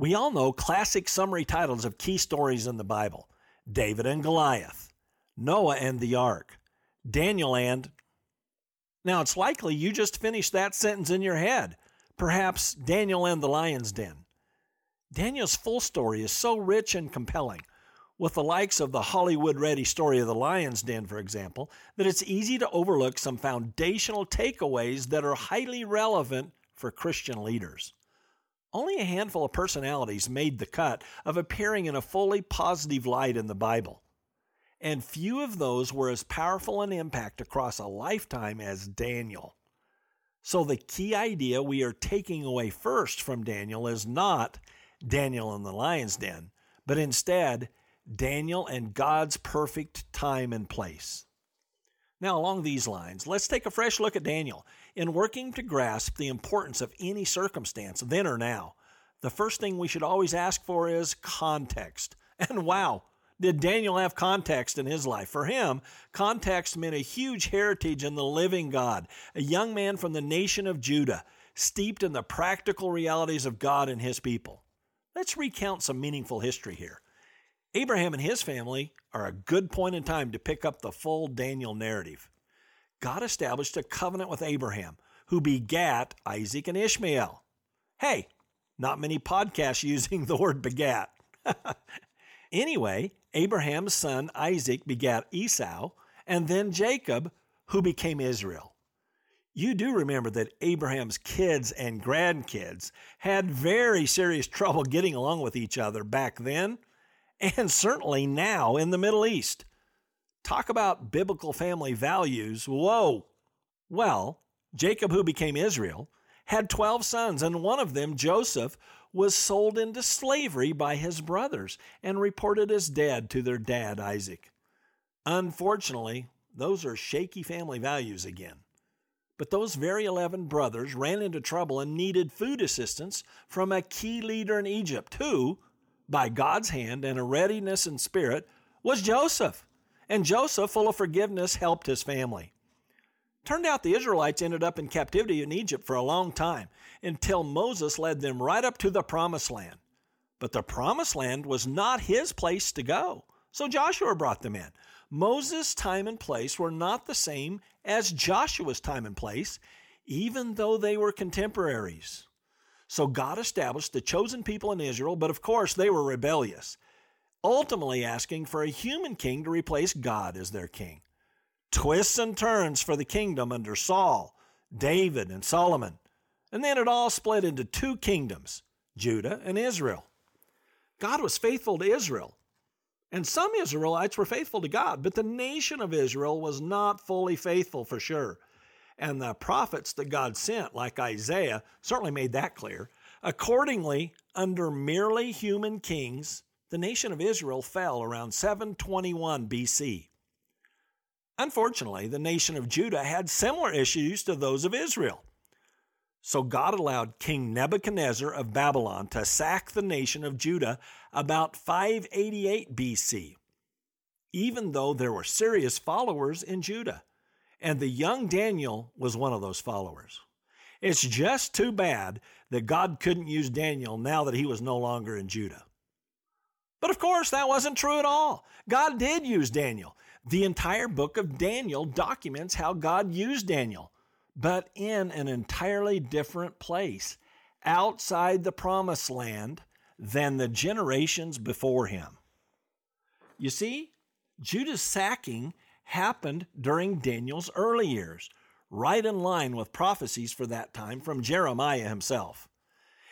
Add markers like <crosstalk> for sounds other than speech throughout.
We all know classic summary titles of key stories in the Bible David and Goliath, Noah and the Ark, Daniel and. Now, it's likely you just finished that sentence in your head. Perhaps Daniel and the lion's den. Daniel's full story is so rich and compelling, with the likes of the Hollywood ready story of the lion's den, for example, that it's easy to overlook some foundational takeaways that are highly relevant for Christian leaders. Only a handful of personalities made the cut of appearing in a fully positive light in the Bible. And few of those were as powerful an impact across a lifetime as Daniel. So, the key idea we are taking away first from Daniel is not Daniel in the lion's den, but instead Daniel and God's perfect time and place. Now, along these lines, let's take a fresh look at Daniel. In working to grasp the importance of any circumstance, then or now, the first thing we should always ask for is context. <laughs> And wow, did Daniel have context in his life? For him, context meant a huge heritage in the living God, a young man from the nation of Judah, steeped in the practical realities of God and his people. Let's recount some meaningful history here. Abraham and his family are a good point in time to pick up the full Daniel narrative. God established a covenant with Abraham, who begat Isaac and Ishmael. Hey, not many podcasts <laughs> using the word begat. <laughs> anyway, Abraham's son Isaac begat Esau, and then Jacob, who became Israel. You do remember that Abraham's kids and grandkids had very serious trouble getting along with each other back then and certainly now in the Middle East. Talk about biblical family values. Whoa. Well, Jacob, who became Israel, had 12 sons, and one of them, Joseph, was sold into slavery by his brothers and reported as dead to their dad, Isaac. Unfortunately, those are shaky family values again. But those very 11 brothers ran into trouble and needed food assistance from a key leader in Egypt who, by God's hand and a readiness and spirit, was Joseph. And Joseph, full of forgiveness, helped his family. Turned out the Israelites ended up in captivity in Egypt for a long time until Moses led them right up to the promised land. But the promised land was not his place to go. So Joshua brought them in. Moses' time and place were not the same as Joshua's time and place, even though they were contemporaries. So God established the chosen people in Israel, but of course they were rebellious, ultimately asking for a human king to replace God as their king. Twists and turns for the kingdom under Saul, David, and Solomon. And then it all split into two kingdoms Judah and Israel. God was faithful to Israel. And some Israelites were faithful to God, but the nation of Israel was not fully faithful for sure. And the prophets that God sent, like Isaiah, certainly made that clear. Accordingly, under merely human kings, the nation of Israel fell around 721 BC. Unfortunately, the nation of Judah had similar issues to those of Israel. So God allowed King Nebuchadnezzar of Babylon to sack the nation of Judah about 588 BC, even though there were serious followers in Judah. And the young Daniel was one of those followers. It's just too bad that God couldn't use Daniel now that he was no longer in Judah. But of course, that wasn't true at all. God did use Daniel. The entire book of Daniel documents how God used Daniel, but in an entirely different place, outside the promised land, than the generations before him. You see, Judah's sacking happened during Daniel's early years, right in line with prophecies for that time from Jeremiah himself.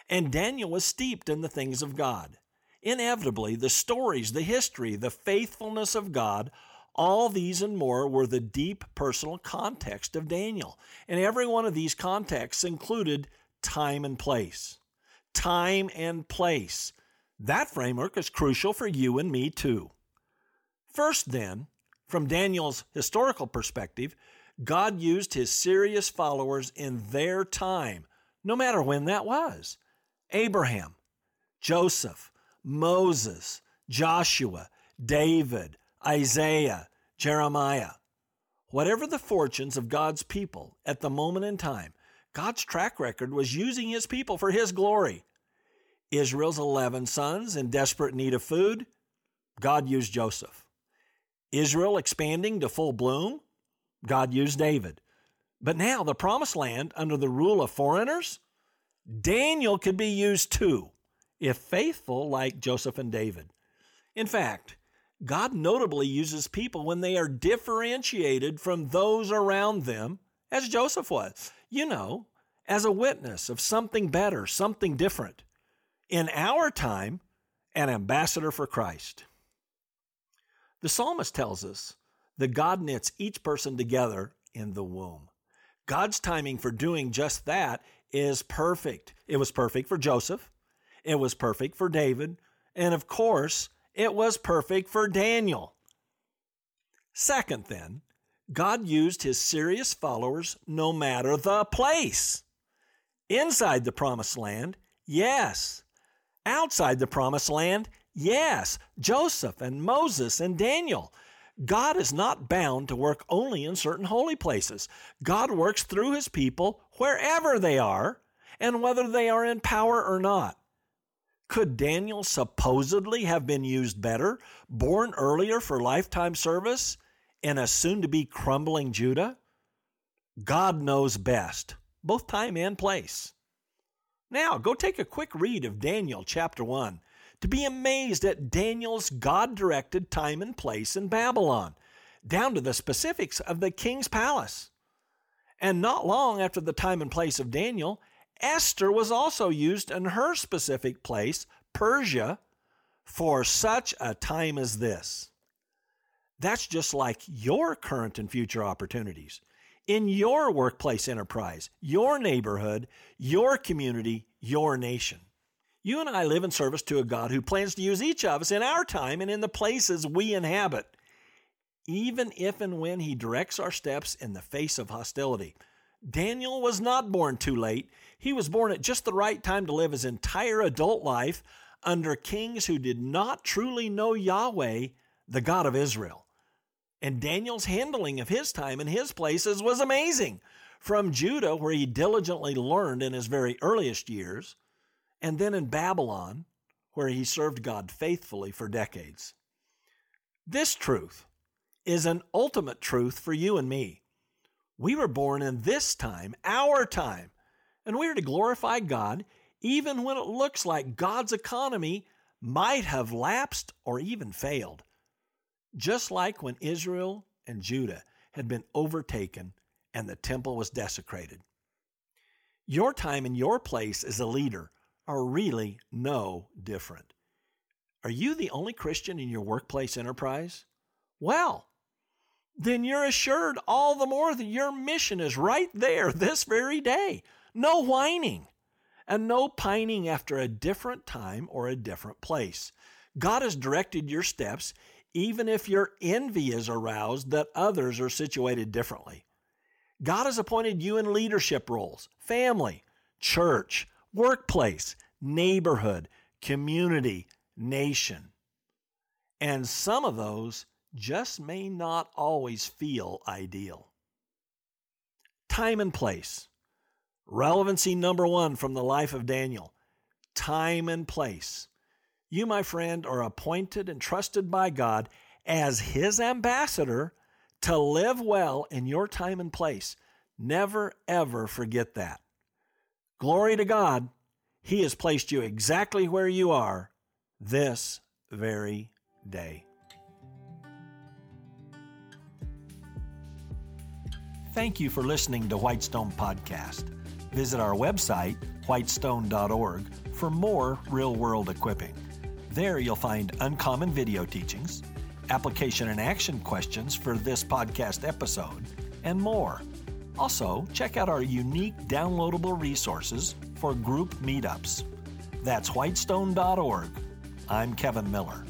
And Daniel was steeped in the things of God. Inevitably, the stories, the history, the faithfulness of God, all these and more were the deep personal context of Daniel. And every one of these contexts included time and place. time and place. That framework is crucial for you and me too. First, then, from Daniel's historical perspective, God used his serious followers in their time, no matter when that was. Abraham, Joseph, Moses, Joshua, David, Isaiah, Jeremiah. Whatever the fortunes of God's people at the moment in time, God's track record was using his people for his glory. Israel's 11 sons in desperate need of food, God used Joseph. Israel expanding to full bloom, God used David. But now, the promised land under the rule of foreigners, Daniel could be used too, if faithful like Joseph and David. In fact, God notably uses people when they are differentiated from those around them, as Joseph was, you know, as a witness of something better, something different. In our time, an ambassador for Christ. The psalmist tells us that God knits each person together in the womb. God's timing for doing just that is perfect. It was perfect for Joseph, it was perfect for David, and of course, it was perfect for Daniel. Second, then, God used his serious followers no matter the place. Inside the promised land, yes. Outside the promised land, yes. Joseph and Moses and Daniel. God is not bound to work only in certain holy places. God works through his people wherever they are and whether they are in power or not. Could Daniel supposedly have been used better, born earlier for lifetime service in a soon to be crumbling Judah? God knows best, both time and place. Now, go take a quick read of Daniel chapter 1 to be amazed at Daniel's God directed time and place in Babylon, down to the specifics of the king's palace. And not long after the time and place of Daniel, Esther was also used in her specific place, Persia, for such a time as this. That's just like your current and future opportunities in your workplace enterprise, your neighborhood, your community, your nation. You and I live in service to a God who plans to use each of us in our time and in the places we inhabit, even if and when He directs our steps in the face of hostility. Daniel was not born too late. He was born at just the right time to live his entire adult life under kings who did not truly know Yahweh, the God of Israel. And Daniel's handling of his time and his places was amazing. From Judah, where he diligently learned in his very earliest years, and then in Babylon, where he served God faithfully for decades. This truth is an ultimate truth for you and me. We were born in this time, our time, and we are to glorify God even when it looks like God's economy might have lapsed or even failed. Just like when Israel and Judah had been overtaken and the temple was desecrated. Your time and your place as a leader are really no different. Are you the only Christian in your workplace enterprise? Well, then you're assured all the more that your mission is right there this very day. No whining and no pining after a different time or a different place. God has directed your steps, even if your envy is aroused that others are situated differently. God has appointed you in leadership roles, family, church, workplace, neighborhood, community, nation. And some of those just may not always feel ideal. Time and place. Relevancy number one from the life of Daniel time and place. You, my friend, are appointed and trusted by God as His ambassador to live well in your time and place. Never, ever forget that. Glory to God, He has placed you exactly where you are this very day. Thank you for listening to Whitestone Podcast. Visit our website, whitestone.org, for more real world equipping. There you'll find uncommon video teachings, application and action questions for this podcast episode, and more. Also, check out our unique downloadable resources for group meetups. That's whitestone.org. I'm Kevin Miller.